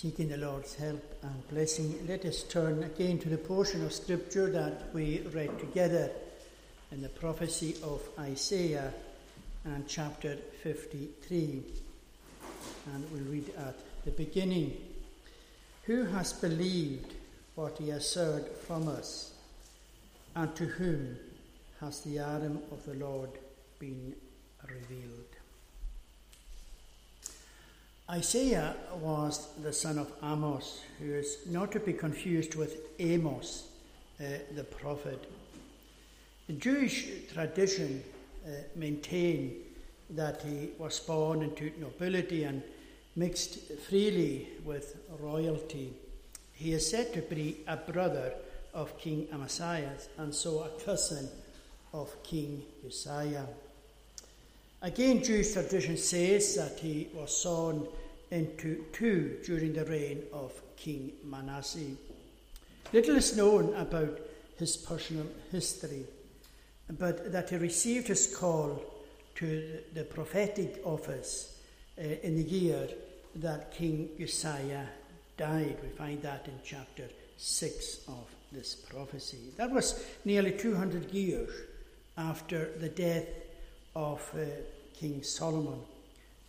seeking the Lord's help and blessing, let us turn again to the portion of Scripture that we read together in the prophecy of Isaiah and chapter 53. And we'll read at the beginning. Who has believed what he has heard from us? And to whom has the arm of the Lord been revealed? Isaiah was the son of Amos, who is not to be confused with Amos, uh, the prophet. The Jewish tradition uh, maintained that he was born into nobility and mixed freely with royalty. He is said to be a brother of King Amaziah and so a cousin of King Uzziah. Again, Jewish tradition says that he was sown into two during the reign of King Manasseh. Little is known about his personal history, but that he received his call to the prophetic office uh, in the year that King Uzziah died. We find that in chapter 6 of this prophecy. That was nearly 200 years after the death of uh, King Solomon,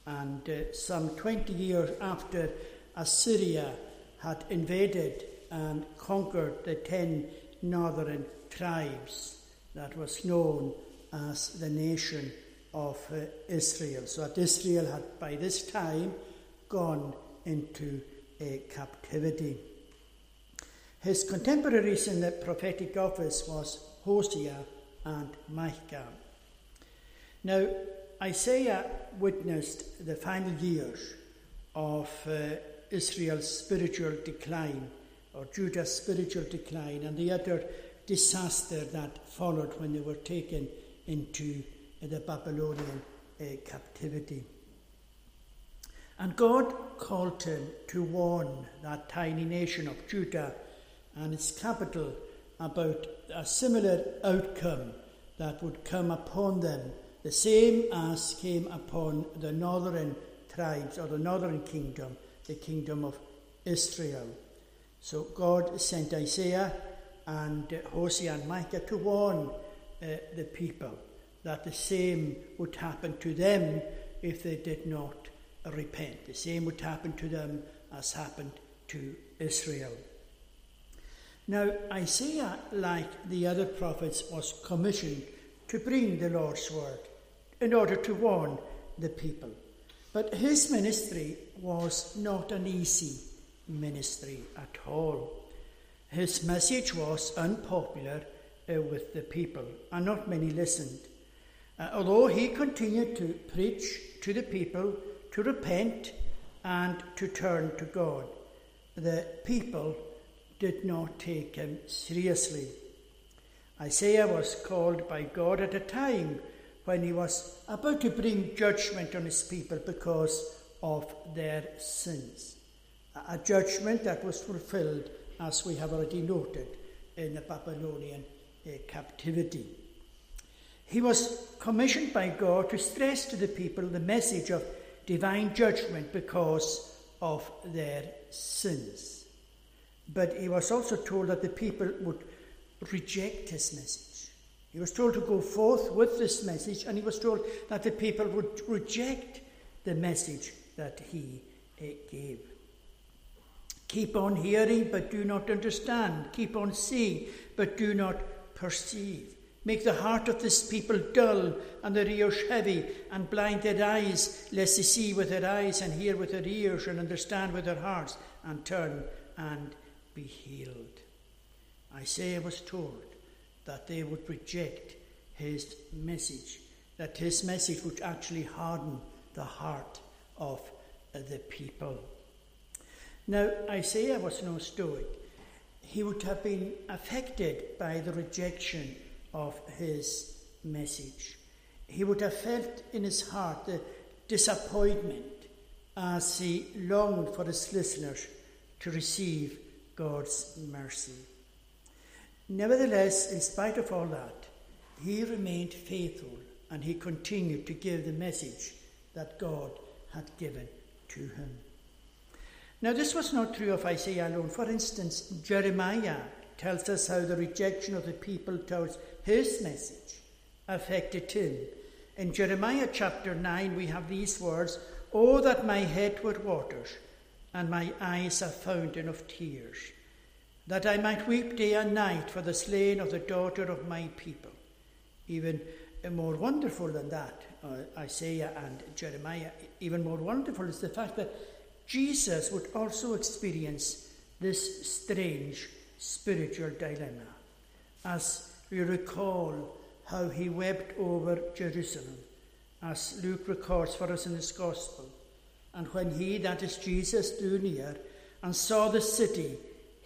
and uh, some 20 years after Assyria had invaded and conquered the ten northern tribes that was known as the nation of uh, Israel. So that Israel had by this time gone into a captivity. His contemporaries in the prophetic office was Hosea and Micah. Now, Isaiah witnessed the final years of uh, Israel's spiritual decline, or Judah's spiritual decline, and the utter disaster that followed when they were taken into the Babylonian uh, captivity. And God called him to warn that tiny nation of Judah and its capital about a similar outcome that would come upon them, the same as came upon the northern tribes or the northern kingdom, the kingdom of Israel. So God sent Isaiah and Hosea and Micah to warn uh, the people that the same would happen to them if they did not repent. The same would happen to them as happened to Israel. Now, Isaiah, like the other prophets, was commissioned to bring the Lord's word in order to warn the people. But his ministry was not an easy ministry at all. His message was unpopular uh, with the people, and not many listened. Uh, although he continued to preach to the people to repent and to turn to God, the people did not take him seriously. Isaiah was called by God at a time when he was about to bring judgment on his people because of their sins. A judgment that was fulfilled, as we have already noted, in the Babylonian uh, captivity. He was commissioned by God to stress to the people the message of divine judgment because of their sins. But he was also told that the people would reject his message. He was told to go forth with this message, and he was told that the people would reject the message that he uh, gave. Keep on hearing, but do not understand. Keep on seeing, but do not perceive. Make the heart of this people dull and their ears heavy, and blind their eyes, lest they see with their eyes and hear with their ears and understand with their hearts and turn and be healed. Isaiah was told that they would reject his message, that his message would actually harden the heart of uh, the people. Now, Isaiah was no Stoic. He would have been affected by the rejection of his message. He would have felt in his heart the disappointment as he longed for his listeners to receive God's mercy. Nevertheless, in spite of all that, he remained faithful and he continued to give the message that God had given to him. Now, this was not true of Isaiah alone. For instance, Jeremiah tells us how the rejection of the people towards his message affected him. In Jeremiah chapter 9, we have these words Oh, that my head were waters, and my eyes a fountain of tears, that I might weep day and night for the slain of the daughter of my people. Even more wonderful than that, uh, Isaiah and Jeremiah, even more wonderful is the fact that Jesus would also experience this strange spiritual dilemma. As we recall how he wept over Jerusalem, as Luke records for us in his Gospel. And when he, that is Jesus, drew near and saw the city,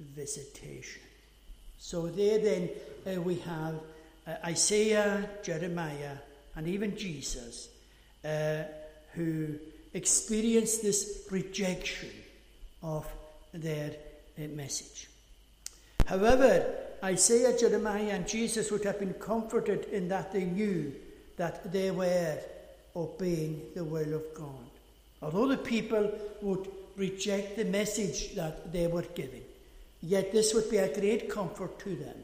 visitation. So there then uh, we have uh, Isaiah, Jeremiah, and even Jesus uh, who experienced this rejection of their uh, message. However, Isaiah, Jeremiah, and Jesus would have been comforted in that they knew that they were obeying the will of God. Although the people would reject the message that they were giving, Yet this would be a great comfort to them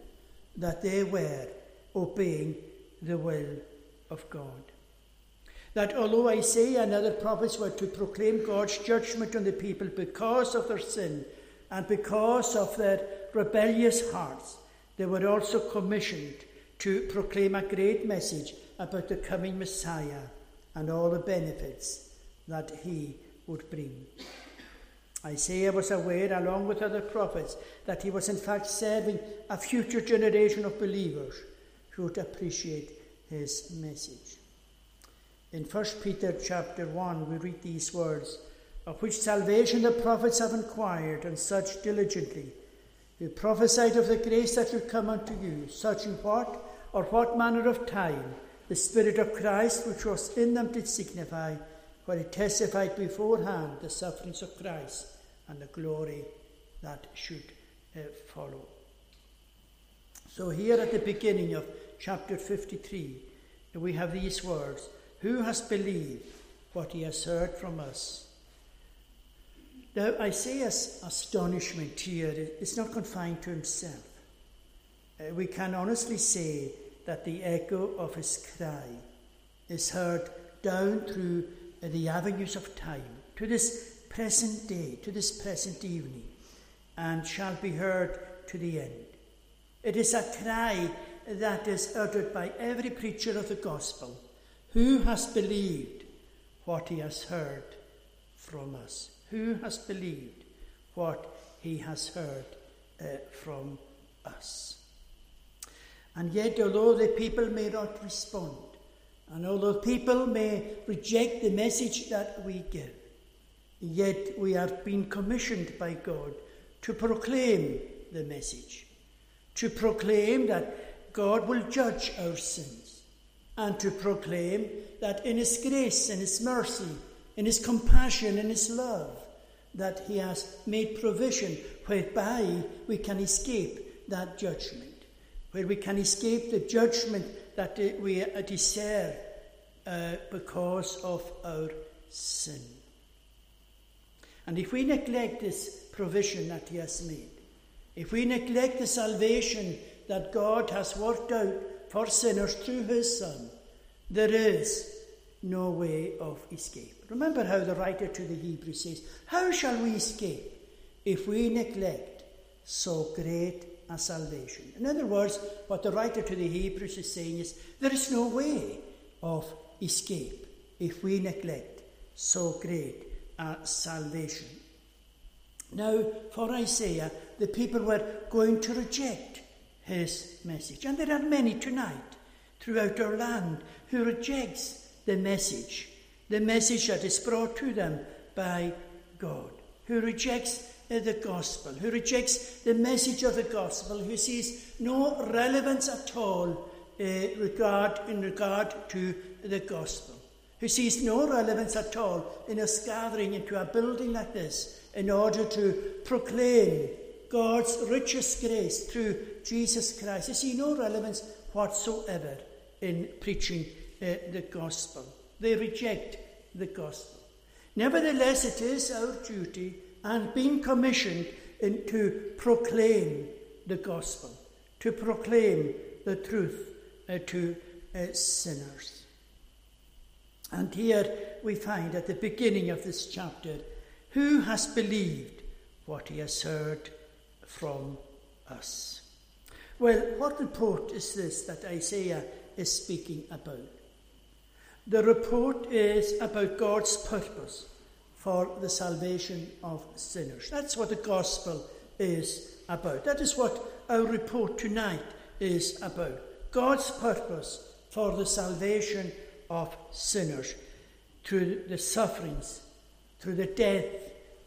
that they were obeying the will of God. That although Isaiah and other prophets were to proclaim God's judgment on the people because of their sin and because of their rebellious hearts, they were also commissioned to proclaim a great message about the coming Messiah and all the benefits that he would bring. Isaiah was aware, along with other prophets, that he was in fact serving a future generation of believers who would appreciate his message. In 1 Peter chapter 1, we read these words, of which salvation the prophets have inquired, and such diligently. Who prophesied of the grace that would come unto you, such in what or what manner of time the Spirit of Christ which was in them did signify, for it testified beforehand the sufferings of Christ and the glory that should uh, follow. So, here at the beginning of chapter 53, we have these words Who has believed what he has heard from us? Now, Isaiah's astonishment here is not confined to himself. Uh, we can honestly say that the echo of his cry is heard down through the avenues of time to this present day, to this present evening, and shall be heard to the end. It is a cry that is uttered by every preacher of the gospel who has believed what he has heard from us. Who has believed what he has heard uh, from us? And yet, although the people may not respond, and although people may reject the message that we give, Yet we are being commissioned by God to proclaim the message, to proclaim that God will judge our sins, and to proclaim that in His grace, in His mercy, in His compassion, in His love, that He has made provision whereby we can escape that judgment, where we can escape the judgment that we deserve uh, because of our sin. And if we neglect this provision that He has made, if we neglect the salvation that God has worked out for sinners through His Son, there is no way of escape. Remember how the writer to the Hebrews says, How shall we escape if we neglect so great a salvation? In other words, what the writer to the Hebrews is saying is, There is no way of escape if we neglect so great uh, salvation. Now, for Isaiah, the people were going to reject his message. And there are many tonight throughout our land who rejects the message, the message that is brought to them by God. who rejects the gospel, who rejects the message of the gospel, who sees no relevance at all uh, regard, in regard to the gospel, who sees no relevance at all in us gathering into a building like this in order to proclaim God's richest grace through Jesus Christ. You see no relevance whatsoever in preaching uh, the gospel. They reject the gospel. Nevertheless, it is our duty and being commissioned in, to proclaim the gospel, to proclaim the truth uh, to uh, sinners. And here we find at the beginning of this chapter who has believed what he has heard from us. Well, what report is this that Isaiah is speaking about? The report is about God's purpose for the salvation of sinners. That's what the gospel is about. That is what our report tonight is about. God's purpose for the salvation of sinners through the sufferings, through the death,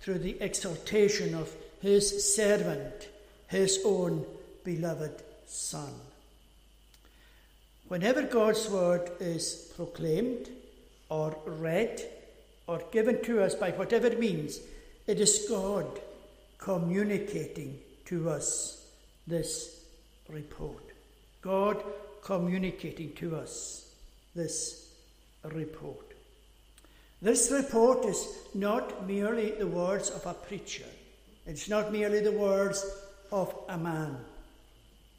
through the exaltation of his servant, his own beloved Son. Whenever God's word is proclaimed or read or given to us by whatever means, it is God communicating to us this report. God communicating to us this report. This report is not merely the words of a preacher, it's not merely the words of a man.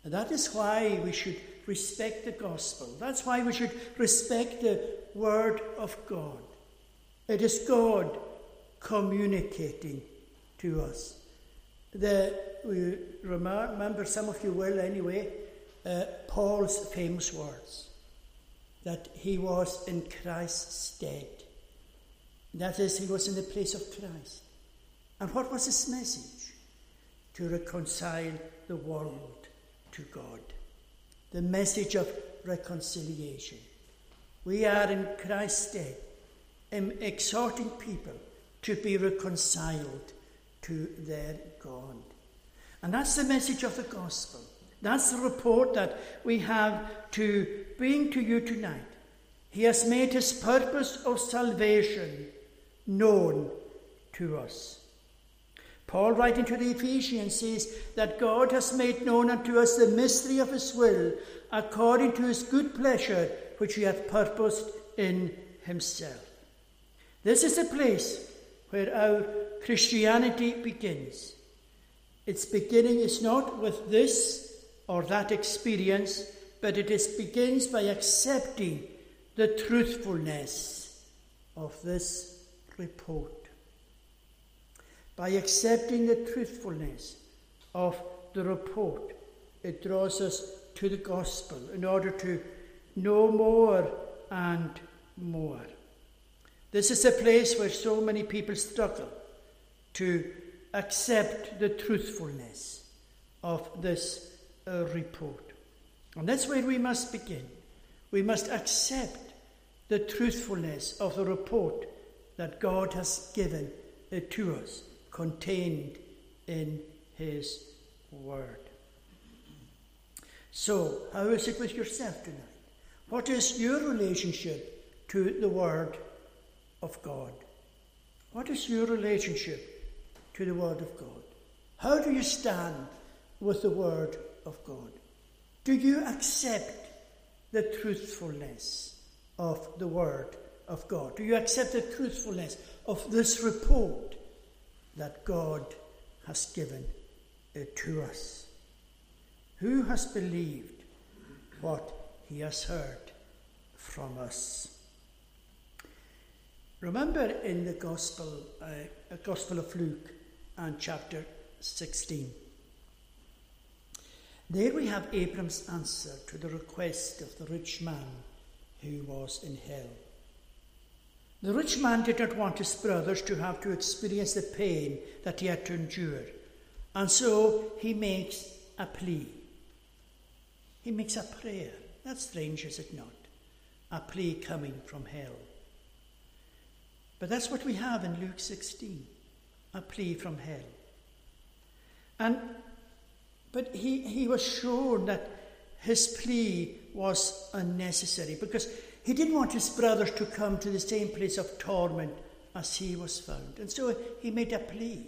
And that is why we should respect the gospel. That's why we should respect the word of God. It is God communicating to us. The, we remember, some of you will anyway, uh, Paul's famous words that he was in Christ's stead. That is, he was in the place of Christ. And what was his message? To reconcile the world to God. The message of reconciliation. We are in Christ's stead, exhorting people to be reconciled to their God. And that's the message of the gospel. That's the report that we have to bring to you tonight. He has made his purpose of salvation known to us. Paul, writing to the Ephesians, says that God has made known unto us the mystery of his will, according to his good pleasure, which he hath purposed in himself. This is the place where our Christianity begins. Its beginning is not with this or that experience, but it is, begins by accepting the truthfulness of this report. By accepting the truthfulness of the report, it draws us to the gospel in order to know more and more. This is a place where so many people struggle to accept the truthfulness of this uh, report. And that's where we must begin. We must accept the truthfulness of the report that God has given to us, contained in His Word. So, how is it with yourself tonight? What is your relationship to the Word of God? What is your relationship to the Word of God? How do you stand with the Word of God? Do you accept the truthfulness of the Word of God? Do you accept the truthfulness of this report that God has given to us? Who has believed what he has heard from us? Remember in the Gospel, uh, Gospel of Luke and chapter 16. There we have Abram's answer to the request of the rich man who was in hell. The rich man did not want his brothers to have to experience the pain that he had to endure, and so he makes a plea. He makes a prayer. That's strange, is it not? A plea coming from hell. But that's what we have in Luke 16. a plea from hell. And but he, he was sure that his plea was unnecessary because he didn't want his brothers to come to the same place of torment as he was found. And so he made a plea.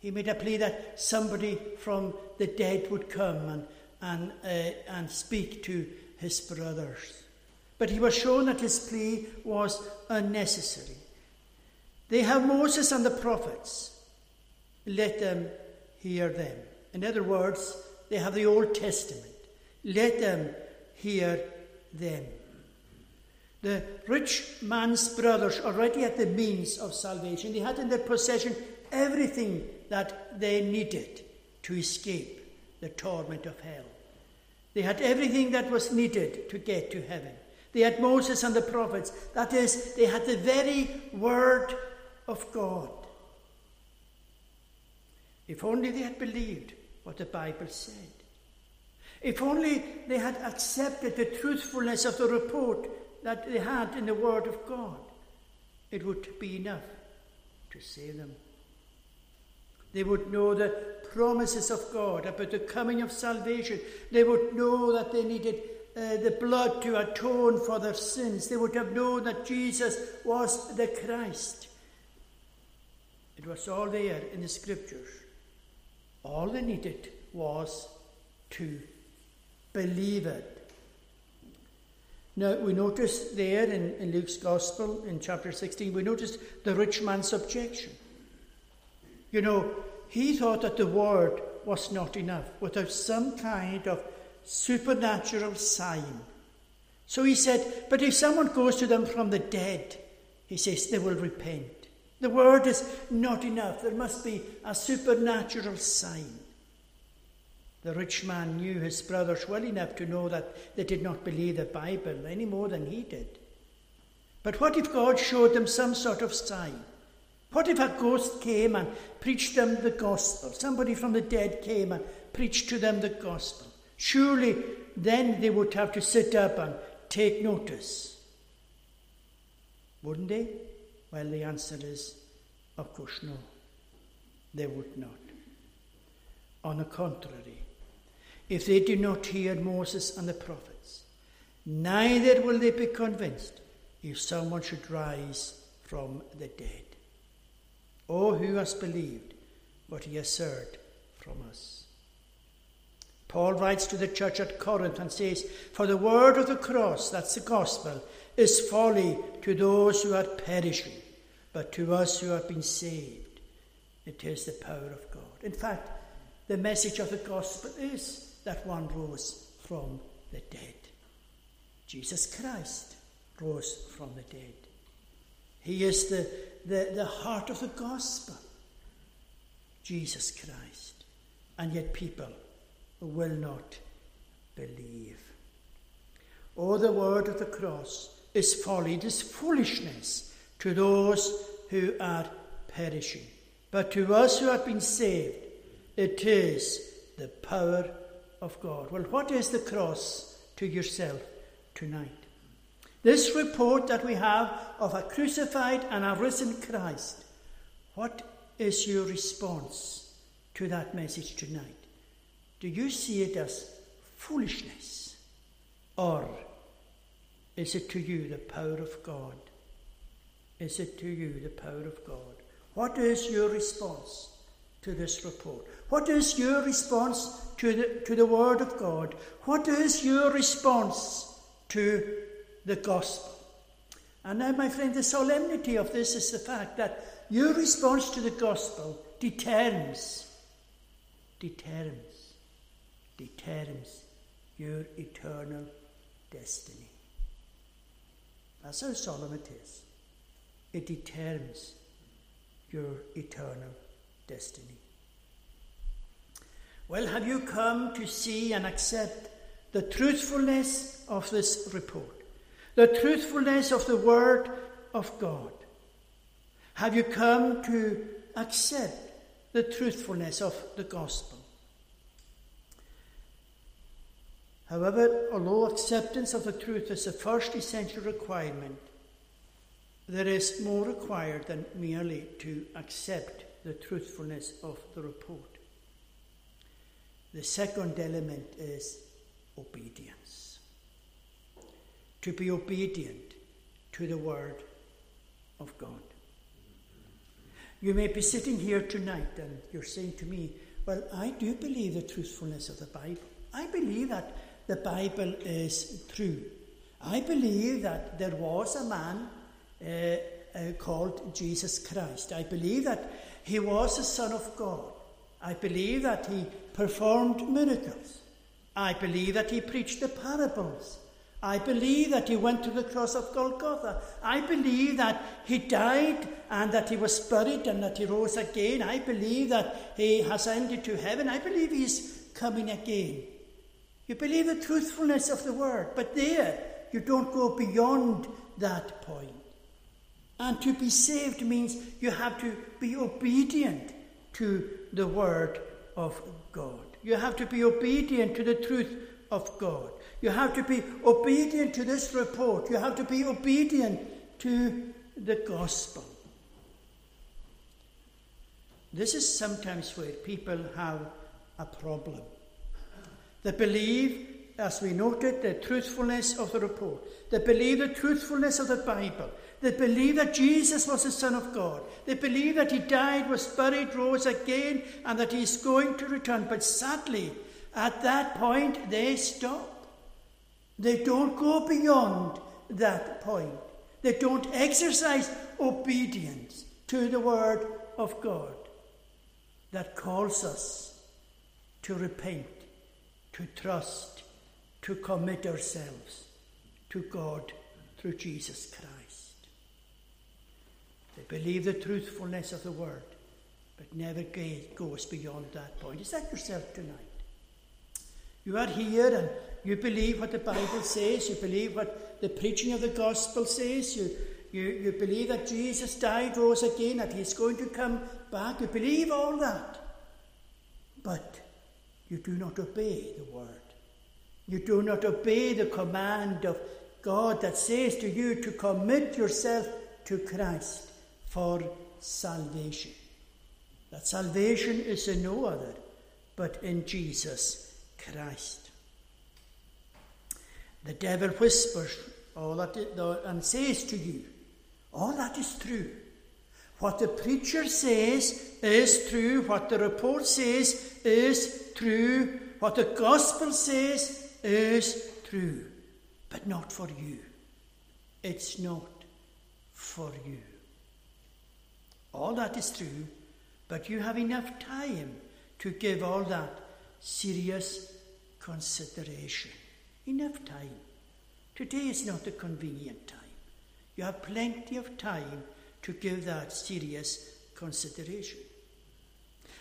He made a plea that somebody from the dead would come and, and, uh, and speak to his brothers. But he was shown that his plea was unnecessary. They have Moses and the prophets. Let them hear them. In other words, they have the Old Testament. Let them hear them. The rich man's brothers already had the means of salvation. They had in their possession everything that they needed to escape the torment of hell. They had everything that was needed to get to heaven. They had Moses and the prophets. That is, they had the very word of God. If only they had believed what the Bible said. If only they had accepted the truthfulness of the report that they had in the Word of God, it would be enough to save them. They would know the promises of God about the coming of salvation. They would know that they needed uh, the blood to atone for their sins. They would have known that Jesus was the Christ. It was all there in the scriptures. All they needed was to believe it. Now, we notice there in, in Luke's Gospel in chapter 16, we notice the rich man's objection. You know, he thought that the word was not enough without some kind of supernatural sign. So he said, But if someone goes to them from the dead, he says, they will repent. The word is not enough. There must be a supernatural sign. The rich man knew his brothers well enough to know that they did not believe the Bible any more than he did. But what if God showed them some sort of sign? What if a ghost came and preached them the gospel? Somebody from the dead came and preached to them the gospel. Surely then they would have to sit up and take notice. Wouldn't they? Well, the answer is, of course, no. They would not. On the contrary, if they do not hear Moses and the prophets. Neither will they be convinced if someone should rise from the dead. Oh, who has believed what he has heard from us? Paul writes to the church at Corinth and says, For the word of the cross, that's the gospel, is folly to those who are perishing, but to us who have been saved, it is the power of God. In fact, the message of the gospel is that one rose from the dead. Jesus Christ rose from the dead. He is the, the, the heart of the gospel. Jesus Christ. And yet people will not believe. Oh, the word of the cross is folly, it is foolishness to those who are perishing. But to us who have been saved, it is the power of God. Well, what is the cross to yourself tonight? This report that we have of a crucified and a risen Christ, what is your response to that message tonight? Do you see it as foolishness? Or is it to you the power of God? Is it to you the power of God? What is your response to this report? What is your response to the, to the Word of God? What is your response to the gospel? And now, my friend, the solemnity of this is the fact that your response to the gospel determines, determines, determines your eternal destiny. That's how solemn it is. It determines your eternal destiny. Well, have you come to see and accept the truthfulness of this report? The truthfulness of the Word of God? Have you come to accept the truthfulness of the gospel? However, although acceptance of the truth is the first essential requirement, there is more required than merely to accept the truthfulness of the report. The second element is obedience. To be obedient to the Word of God. You may be sitting here tonight and you're saying to me, Well, I do believe the truthfulness of the Bible. I believe that the Bible is true. I believe that there was a man uh, uh, called Jesus Christ. I believe that he was the Son of God. I believe that he performed miracles. I believe that he preached the parables. I believe that he went to the cross of Golgotha. I believe that he died and that he was buried and that he rose again. I believe that he has entered to heaven. I believe he's coming again. You believe the truthfulness of the word, but there you don't go beyond that point. And to be saved means you have to be obedient to the word of God. You have to be obedient to the truth of God. You have to be obedient to this report. You have to be obedient to the gospel. This is sometimes where people have a problem. They believe, as we noted, the truthfulness of the report. They believe the truthfulness of the Bible. They believe that Jesus was the Son of God. They believe that He died, was buried, rose again, and that He is going to return. But sadly, at that point, they stop. They don't go beyond that point. They don't exercise obedience to the Word of God that calls us to repent, to trust, to commit ourselves to God through Jesus Christ. They believe the truthfulness of the word, but never goes beyond that point. Is that yourself tonight? You are here and you believe what the Bible says, you believe what the preaching of the gospel says, you, you, you believe that Jesus died, rose again, that he's going to come back, you believe all that. But you do not obey the word. You do not obey the command of God that says to you to commit yourself to Christ for salvation. That salvation is in no other but in Jesus Christ. The devil whispers all that and says to you, all that is true. What the preacher says is true. What the report says is true. What the gospel says is true. But not for you. It's not for you. All that is true, but you have enough time to give all that serious consideration. Enough time. Today is not a convenient time. You have plenty of time to give that serious consideration.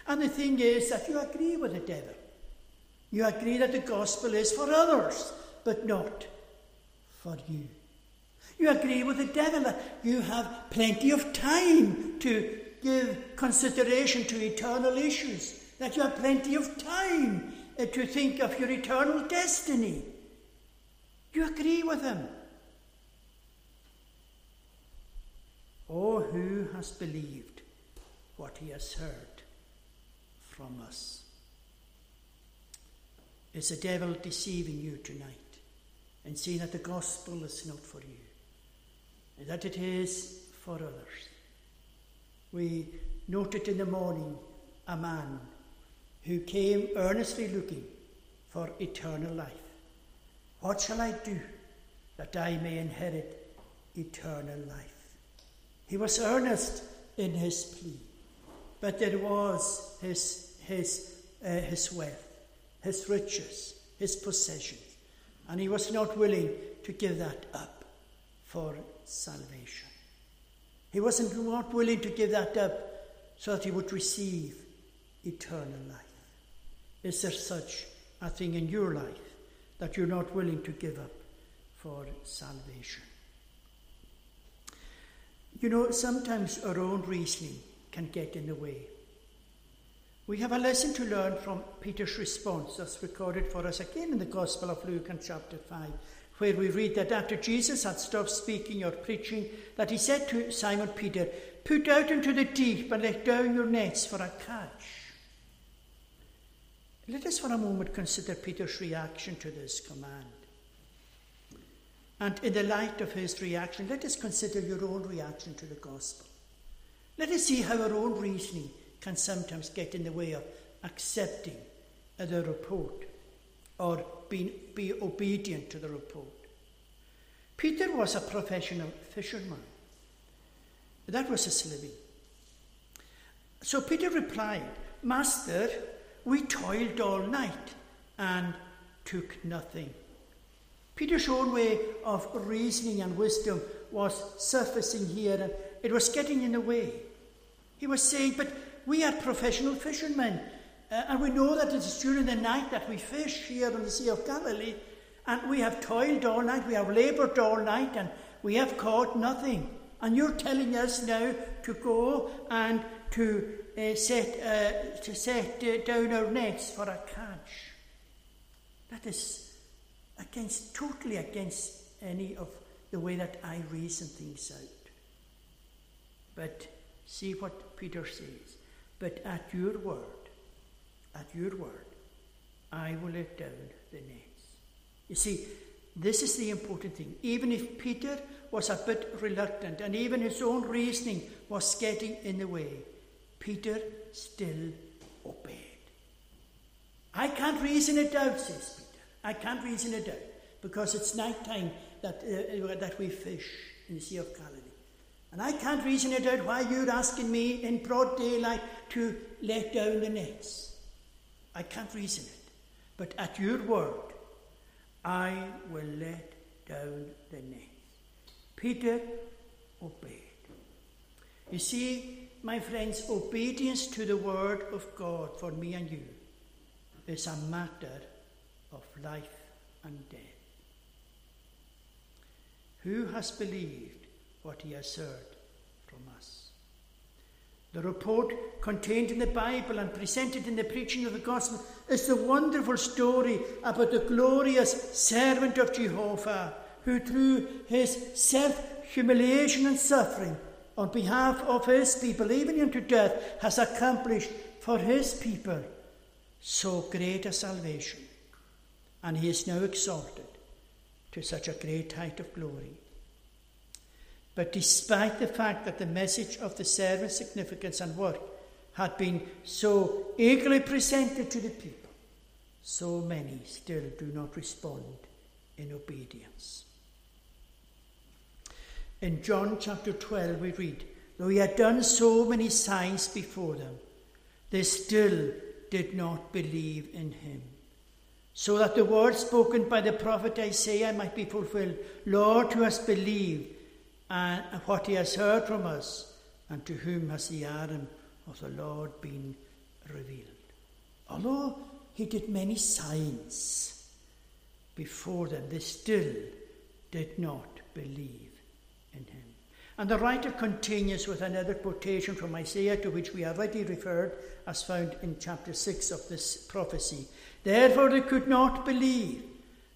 And the thing is that you agree with the devil. You agree that the gospel is for others, but not for you. You agree with the devil that you have plenty of time to give consideration to eternal issues, that you have plenty of time uh, to think of your eternal destiny. You agree with him. Oh, who has believed what he has heard from us? Is the devil deceiving you tonight and saying that the gospel is not for you? That it is for others. We noted in the morning a man who came earnestly looking for eternal life. What shall I do that I may inherit eternal life? He was earnest in his plea, but there was his, his, uh, his wealth, his riches, his possessions, and he was not willing to give that up for salvation. He wasn't not willing to give that up so that he would receive eternal life. Is there such a thing in your life that you're not willing to give up for salvation? You know, sometimes our own reasoning can get in the way. We have a lesson to learn from Peter's response, that's recorded for us again in the Gospel of Luke in chapter 5 where we read that after Jesus had stopped speaking or preaching, that he said to Simon Peter, Put out into the deep and let down your nets for a catch. Let us for a moment consider Peter's reaction to this command. And in the light of his reaction, let us consider your own reaction to the gospel. Let us see how our own reasoning can sometimes get in the way of accepting the report or being, be obedient to the report. Peter was a professional fisherman. That was his living. So Peter replied, Master, we toiled all night and took nothing. Peter's own way of reasoning and wisdom was surfacing here and it was getting in the way. He was saying, But we are professional fishermen, uh, and we know that it is during the night that we fish here on the Sea of Galilee, and we have toiled all night, we have laboured all night, and we have caught nothing. And you're telling us now to go and to uh, set, uh, to set uh, down our nets for a catch. That is against, totally against any of the way that I reason things out. But see what Peter says. But at your word, at your word, I will let down the nets. You see, this is the important thing. Even if Peter was a bit reluctant and even his own reasoning was getting in the way, Peter still obeyed. I can't reason it out, says Peter. I can't reason it out because it's night time that, uh, that we fish in the Sea of Galilee. And I can't reason it out why you're asking me in broad daylight to let down the nets. I can't reason it. But at your word, I will let down the net. Peter obeyed. You see, my friends, obedience to the word of God for me and you is a matter of life and death. Who has believed what he has heard. The report contained in the Bible and presented in the preaching of the gospel is the wonderful story about the glorious servant of Jehovah who, through his self humiliation and suffering on behalf of his people, even unto death, has accomplished for his people so great a salvation. And he is now exalted to such a great height of glory. But despite the fact that the message of the servant's significance and work had been so eagerly presented to the people, so many still do not respond in obedience. In John chapter 12, we read, Though he had done so many signs before them, they still did not believe in him. So that the word spoken by the prophet Isaiah might be fulfilled Lord, who has believed and what he has heard from us, and to whom has the arm of the Lord been revealed. Although he did many signs before them, they still did not believe in him. And the writer continues with another quotation from Isaiah, to which we already referred, as found in chapter 6 of this prophecy. Therefore they could not believe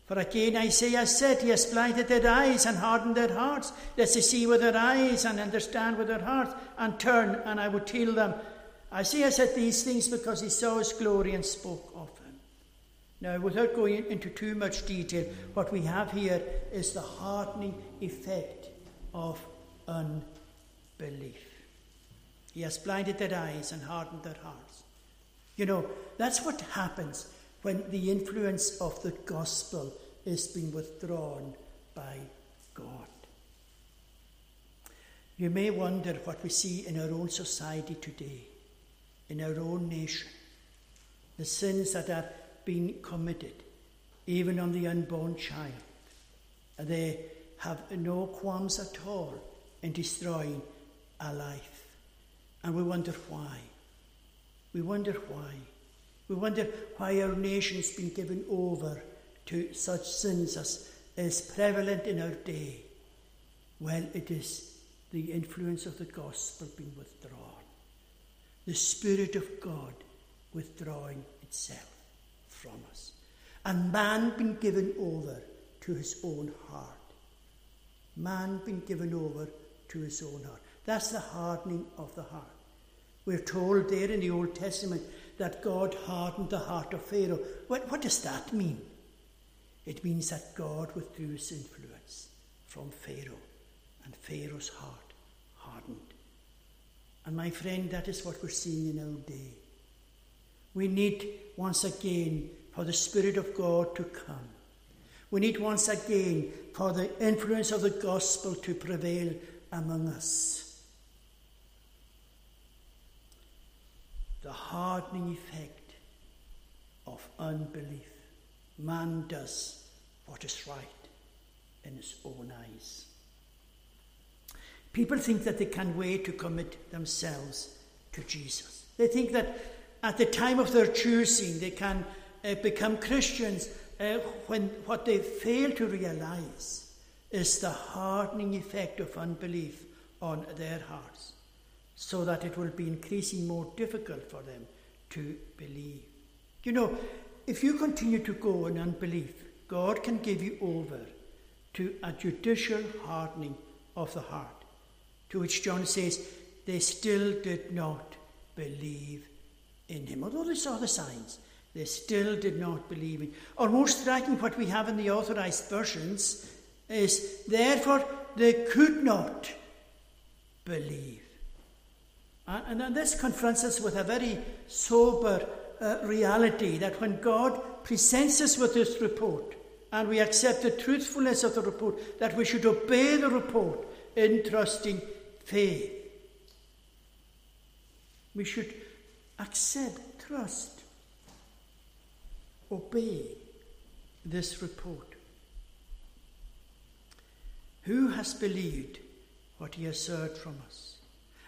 for again Isaiah said, He has blinded their eyes and hardened their hearts, lest they see with their eyes and understand with their hearts, and turn, and I would heal them. Isaiah said these things because he saw his glory and spoke of him. Now, without going into too much detail, what we have here is the hardening effect of unbelief. He has blinded their eyes and hardened their hearts. You know, that's what happens when the influence of the gospel is being withdrawn by God. You may wonder what we see in our own society today, in our own nation, the sins that are being committed, even on the unborn child. They have no qualms at all in destroying a life. And we wonder why. We wonder why. We wonder why our nation's been given over to such sins as is prevalent in our day. Well, it is the influence of the gospel being withdrawn. The Spirit of God withdrawing itself from us. And man being given over to his own heart. Man being given over to his own heart. That's the hardening of the heart. We're told there in the Old Testament that God hardened the heart of Pharaoh. What, what does that mean? It means that God withdrew his influence from Pharaoh, and Pharaoh's heart hardened. And my friend, that is what we're seeing in our day. We need once again for the Spirit of God to come. We need once again for the influence of the gospel to prevail among us. The hardening effect of unbelief. Man does what is right in his own eyes. People think that they can wait to commit themselves to Jesus. They think that at the time of their choosing they can uh, become Christians uh, when what they fail to realize is the hardening effect of unbelief on their hearts, so that it will be increasingly more difficult for them to believe. You know, if you continue to go in unbelief, God can give you over to a judicial hardening of the heart, to which John says they still did not believe in him. Although they saw the signs, they still did not believe in. Or more striking, what we have in the authorized versions is, therefore they could not believe. And, and this confronts us with a very sober uh, reality that when God presents us with this report, and we accept the truthfulness of the report, that we should obey the report in trusting faith. We should accept, trust, obey this report. Who has believed what he has heard from us?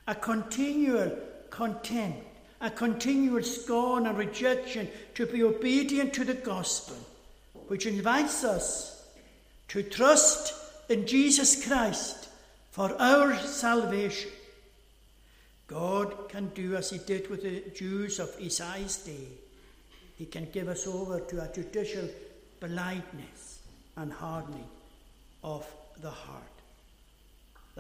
A continual contempt, a continual scorn and rejection to be obedient to the gospel which invites us to trust in Jesus Christ for our salvation. God can do as he did with the Jews of Isaiah's day. He can give us over to a judicial blindness and hardening of the heart.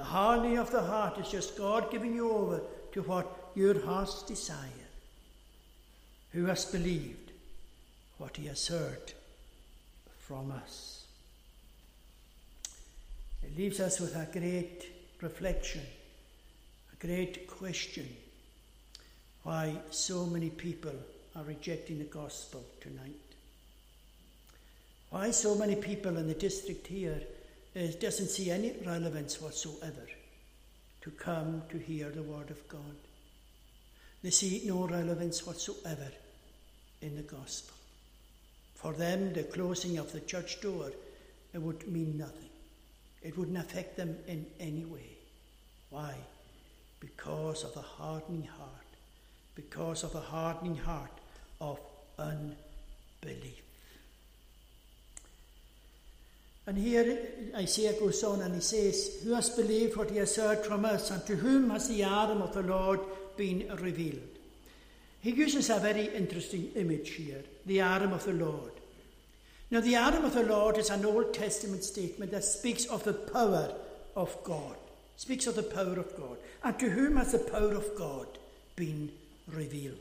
The hardening of the heart is just God giving you over to what your heart's desire. Who has believed what he has heard from us. It leaves us with a great reflection, a great question why so many people are rejecting the gospel tonight. Why so many people in the district here uh, doesn't see any relevance whatsoever to come to hear the word of God. They see no relevance whatsoever in the gospel. For them, the closing of the church door it would mean nothing. It wouldn't affect them in any way. Why? Because of the hardening heart. Because of the hardening heart of unbelief. And here Isaiah goes on and he says, Who has believed what he has heard from us, and to whom has the arm of the Lord been revealed? He uses a very interesting image here the arm of the Lord. Now, the arm of the Lord is an Old Testament statement that speaks of the power of God, speaks of the power of God. And to whom has the power of God been revealed?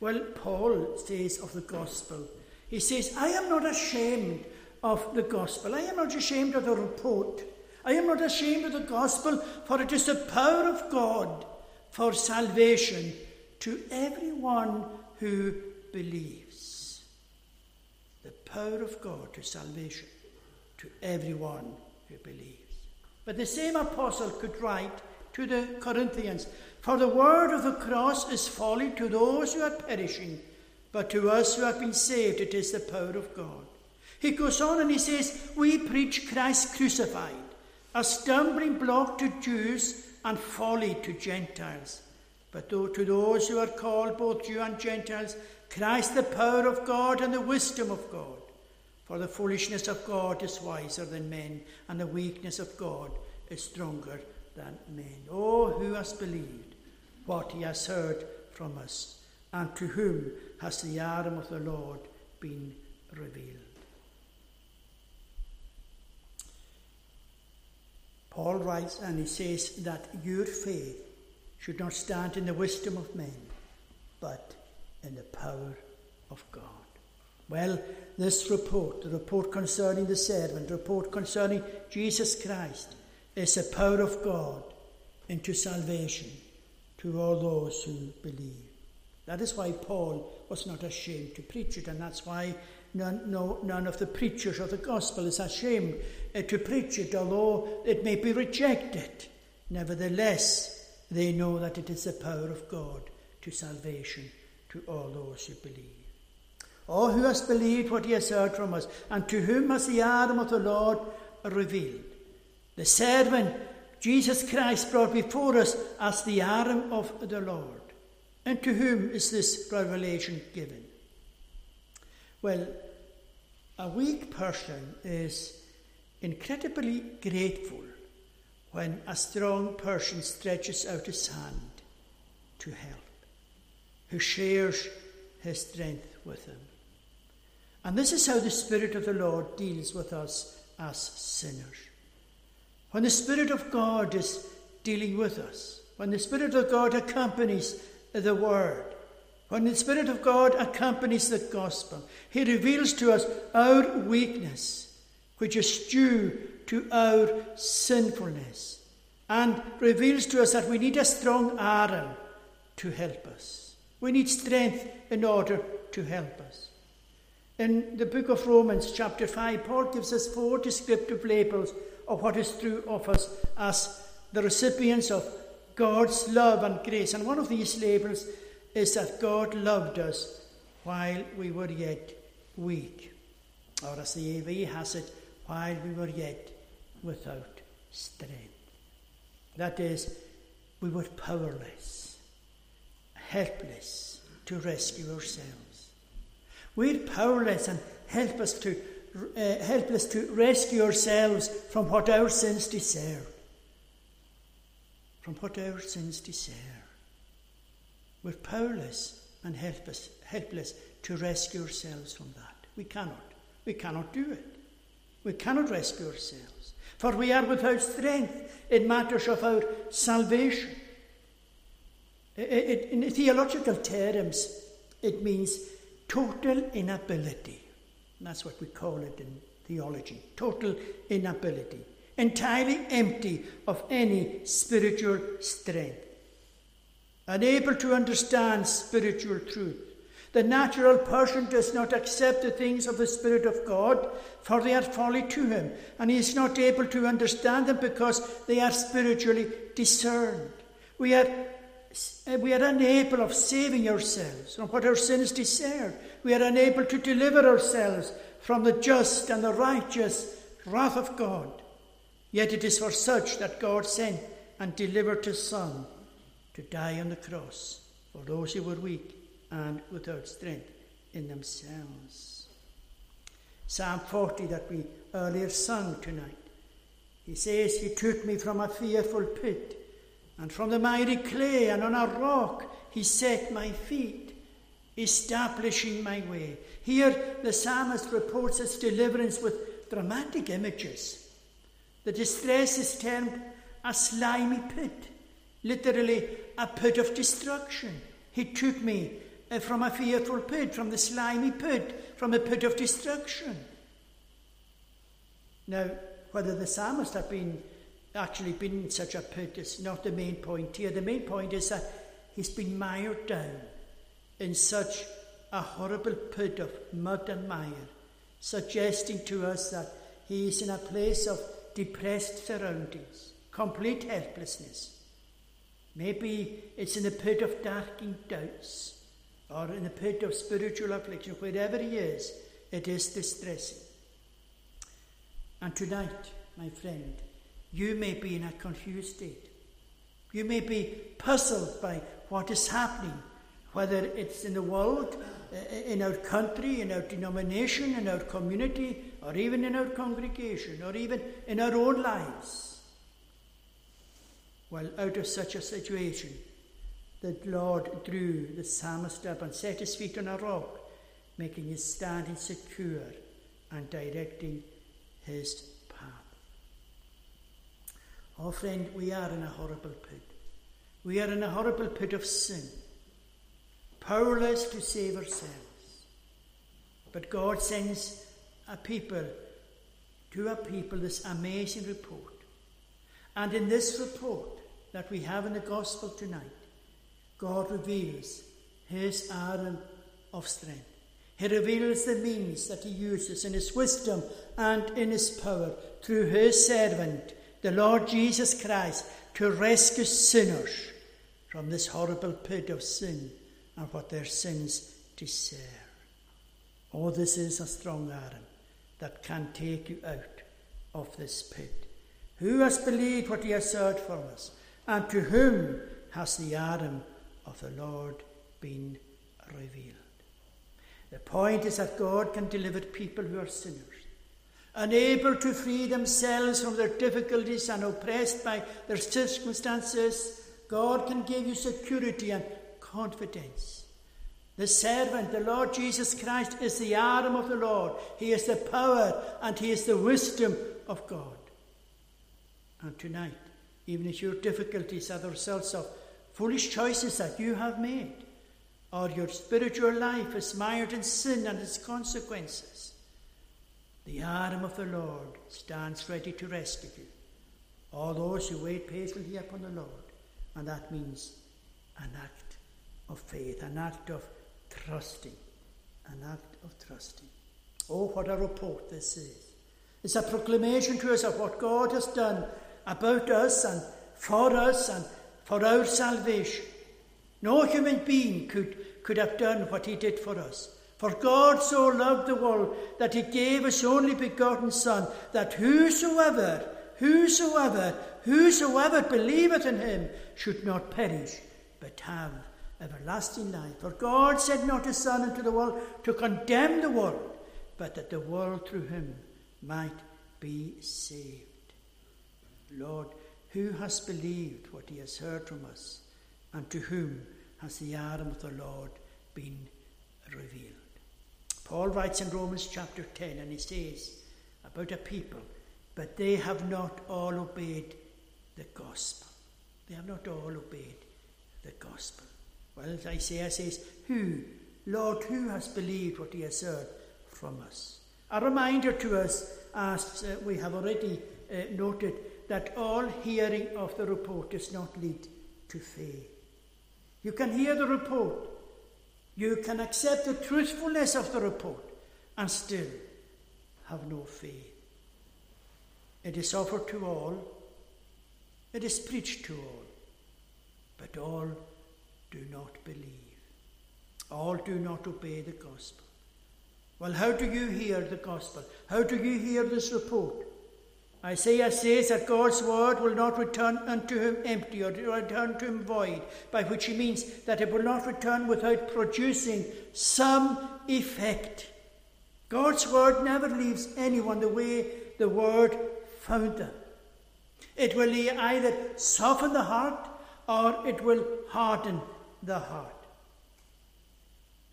Well, Paul says of the gospel, he says, I am not ashamed of the gospel. I am not ashamed of the report. I am not ashamed of the gospel, for it is the power of God for salvation to everyone who believes. The power of God to salvation to everyone who believes. But the same apostle could write to the Corinthians For the word of the cross is folly to those who are perishing, but to us who have been saved, it is the power of God. He goes on and he says, We preach Christ crucified, a stumbling block to Jews and folly to Gentiles. But to those who are called, both Jew and Gentiles, Christ the power of God and the wisdom of God. For the foolishness of God is wiser than men, and the weakness of God is stronger than men. Oh, who has believed what he has heard from us, and to whom has the arm of the Lord been revealed? Paul writes and he says that your faith should not stand in the wisdom of men, but in the power of God. Well, this report, the report concerning the servant, the report concerning Jesus Christ, is the power of God into salvation to all those who believe. That is why Paul was not ashamed to preach it, and that's why none, no, none of the preachers of the gospel is ashamed uh, to preach it, although it may be rejected. Nevertheless, they know that it is the power of God to salvation to all those who believe. All who has believed what he has heard from us, and to whom has the arm of the Lord revealed. The servant Jesus Christ brought before us as the arm of the Lord. And to whom is this revelation given? Well, a weak person is incredibly grateful when a strong person stretches out his hand to help, who shares his strength with him. And this is how the Spirit of the Lord deals with us as sinners. When the Spirit of God is dealing with us, when the Spirit of God accompanies the Word, when the Spirit of God accompanies the gospel, He reveals to us our weakness, which is due to our sinfulness, and reveals to us that we need a strong arm to help us. We need strength in order to help us. In the book of Romans, chapter 5, Paul gives us four descriptive labels of what is true of us as the recipients of God's love and grace. And one of these labels is that God loved us while we were yet weak. Or as the AV has it, while we were yet without strength. That is, we were powerless, helpless to rescue ourselves. We're powerless and helpless to, uh, helpless to rescue ourselves from what our sins deserve. From what our sins deserve. We're powerless and helpless, helpless to rescue ourselves from that. We cannot. We cannot do it. We cannot rescue ourselves. For we are without strength in matters of our salvation. In theological terms, it means total inability. That's what we call it in theology total inability. Entirely empty of any spiritual strength unable to understand spiritual truth. The natural person does not accept the things of the Spirit of God, for they are folly to him, and he is not able to understand them because they are spiritually discerned. We are, we are unable of saving ourselves from what our sins deserve. We are unable to deliver ourselves from the just and the righteous wrath of God. Yet it is for such that God sent and delivered his Son to die on the cross for those who were weak and without strength in themselves. Psalm 40 that we earlier sung tonight. He says, He took me from a fearful pit, and from the miry clay, and on a rock He set my feet, establishing my way. Here the psalmist reports his deliverance with dramatic images. The distress is termed a slimy pit literally a pit of destruction. He took me uh, from a fearful pit, from the slimy pit, from a pit of destruction. Now, whether the psalmist had been actually been in such a pit is not the main point here. The main point is that he's been mired down in such a horrible pit of mud and mire, suggesting to us that he is in a place of depressed surroundings, complete helplessness. Maybe it's in a pit of darkening doubts or in a pit of spiritual affliction. Wherever he is, it is distressing. And tonight, my friend, you may be in a confused state. You may be puzzled by what is happening, whether it's in the world, eh, in our country, in our denomination, in our community, or even in our congregation, or even in our own lives. Well, out of such a situation, the Lord drew the psalmist up and set his feet on a rock, making his standing secure and directing his path. Oh, friend, we are in a horrible pit. We are in a horrible pit of sin, powerless to save ourselves. But God sends a people, to a people, this amazing report. And in this report that we have in the gospel tonight, God reveals his arm of strength. He reveals the means that he uses in his wisdom and in his power through his servant, the Lord Jesus Christ, to rescue sinners from this horrible pit of sin and what their sins deserve. Oh, this is a strong arm that can take you out of this pit. Who has believed what he has heard from us? And to whom has the arm of the Lord been revealed? The point is that God can deliver people who are sinners, unable to free themselves from their difficulties and oppressed by their circumstances. God can give you security and confidence. The servant, the Lord Jesus Christ, is the arm of the Lord. He is the power and He is the wisdom of God. And tonight, even if your difficulties are the results of foolish choices that you have made, or your spiritual life is mired in sin and its consequences, the arm of the Lord stands ready to rescue you. All those who wait patiently upon the Lord. And that means an act of faith, an act of trusting, an act of trusting. Oh, what a report this is. It's a proclamation to us of what God has done about us and for us and for our salvation. No human being could, could have done what he did for us. For God so loved the world that he gave his only begotten Son, that whosoever, whosoever, whosoever believeth in him should not perish, but have everlasting life. For God sent not his Son into the world to condemn the world, but that the world through him might be saved. Lord, who has believed what he has heard from us, and to whom has the arm of the Lord been revealed? Paul writes in Romans chapter 10, and he says about a people, but they have not all obeyed the gospel. They have not all obeyed the gospel. Well, Isaiah says, Who, Lord, who has believed what he has heard from us? A reminder to us, as uh, we have already uh, noted, that all hearing of the report does not lead to faith. You can hear the report, you can accept the truthfulness of the report, and still have no faith. It is offered to all, it is preached to all, but all do not believe. All do not obey the gospel. Well, how do you hear the gospel? How do you hear this report? Isaiah says that God's word will not return unto him empty or return to him void, by which he means that it will not return without producing some effect. God's word never leaves anyone the way the word found them. It will either soften the heart or it will harden the heart.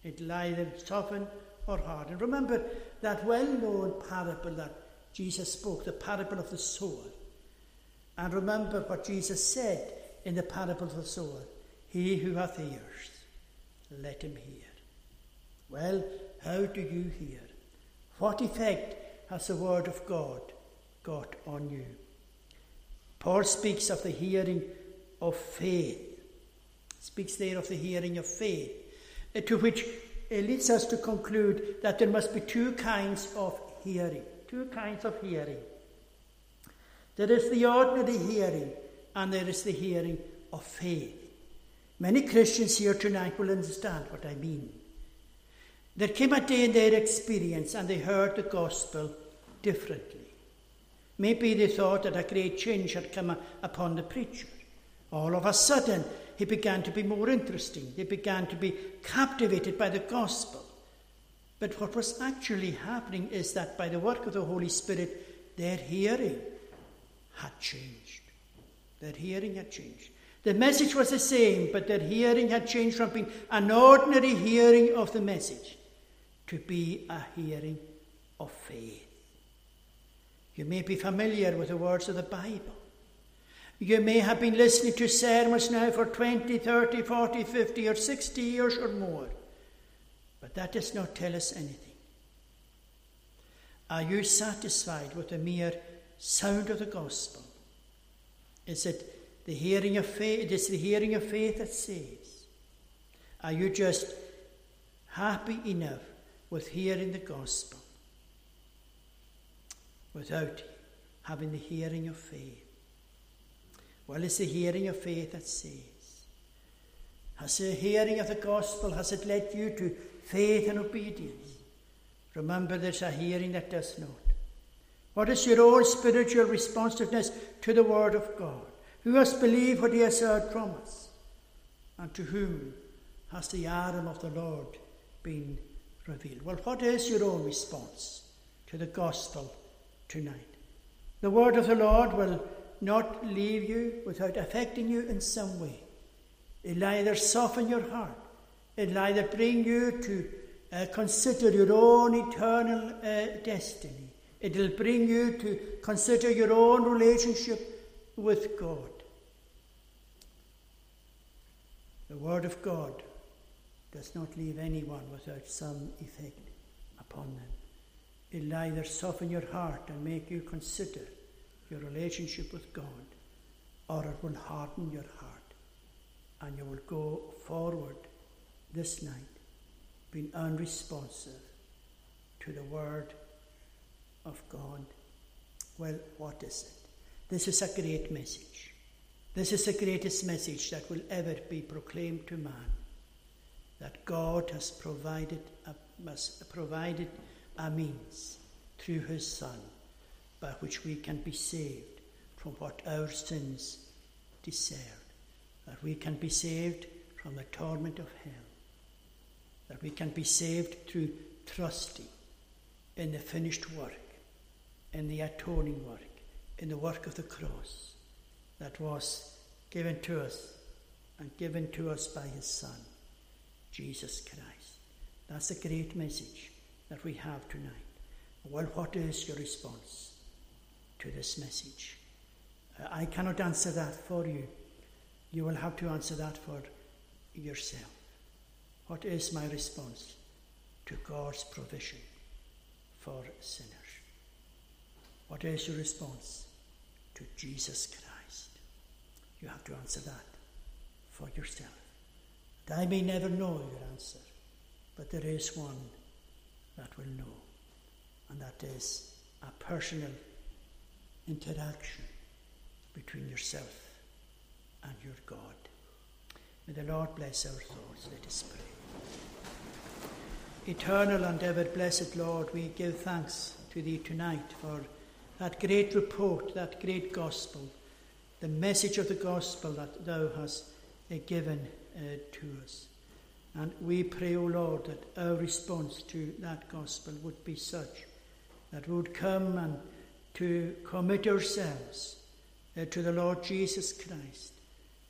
It will either soften or harden. Remember that well known parable that Jesus spoke, the parable of the sower. And remember what Jesus said in the parable of the sower He who hath ears, let him hear. Well, how do you hear? What effect has the word of God got on you? Paul speaks of the hearing of faith. Speaks there of the hearing of faith, to which it leads us to conclude that there must be two kinds of hearing two kinds of hearing. There is the ordinary hearing, and there is the hearing of faith. Many Christians here tonight will understand what I mean. There came a day in their experience and they heard the gospel differently. Maybe they thought that a great change had come upon the preacher. All of a sudden, he began to be more interesting. They began to be captivated by the gospel. But what was actually happening is that by the work of the Holy Spirit, their hearing had changed. Their hearing had changed. The message was the same, but their hearing had changed from being an ordinary hearing of the message to be a hearing of faith. You may be familiar with the words of the Bible. You may have been listening to sermons now for 20, 30, 40, 50, or 60 years or more, that does not tell us anything. Are you satisfied with the mere sound of the gospel? Is it the hearing of faith? It is the hearing of faith that saves. Are you just happy enough with hearing the gospel without having the hearing of faith? Well, it's the hearing of faith that saves. Has the hearing of the gospel, has it led you to faith and obedience? Remember, there's a hearing that does not. What is your own spiritual responsiveness to the Word of God? Who has believed what He has heard from us? And to whom has the arm of the Lord been revealed? Well, what is your own response to the gospel tonight? The Word of the Lord will not leave you without affecting you in some way. It'll either soften your heart, it'll either bring you to uh, consider your own eternal uh, destiny, it'll bring you to consider your own relationship with God. The Word of God does not leave anyone without some effect upon them. It'll either soften your heart and make you consider your relationship with God, or it will harden your heart and you will go forward this night being unresponsive to the Word of God. Well, what is it? This is a great message. This is the greatest message that will ever be proclaimed to man that God has provided a, has provided a means through his Son by which we can be saved from what our sins deserve, that we can be saved from the torment of hell, that we can be saved through trusting in the finished work, in the atoning work, in the work of the cross that was given to us and given to us by his Son, Jesus Christ. That's the great message that we have tonight. Well, what is your response? to this message. Uh, I cannot answer that for you. You will have to answer that for yourself. What is my response to God's provision for sinners? What is your response to Jesus Christ? You have to answer that for yourself. And I may never know your answer, but there is one that will know, and that is a personal interaction between yourself and your God. May the Lord bless our thoughts. Let us pray. Eternal and ever blessed Lord, we give thanks to Thee tonight for that great report, that great gospel, the message of the gospel that Thou hast uh, given uh, to us. And we pray, O Lord, that our response to that gospel would be such that we would come and to commit ourselves uh, to the Lord Jesus Christ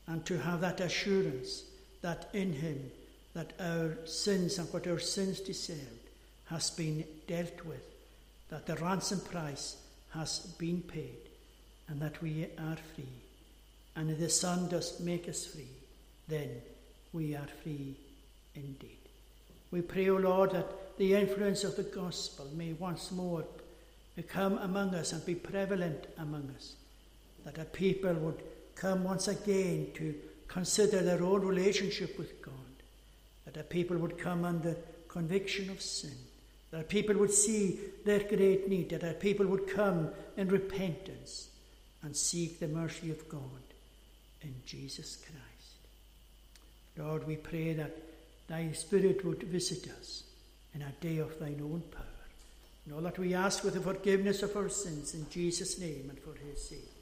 and to have that assurance that in Him that our sins and what our sins deserved has been dealt with, that the ransom price has been paid, and that we are free. And if the Son does make us free, then we are free indeed. We pray, O Lord, that the influence of the gospel may once more come among us and be prevalent among us. That a people would come once again to consider their own relationship with God. That a people would come under conviction of sin. That a people would see their great need. That a people would come in repentance and seek the mercy of God in Jesus Christ. Lord, we pray that Thy Spirit would visit us in a day of Thine own power. And all that we ask with the forgiveness of our sins in Jesus' name and for his sake.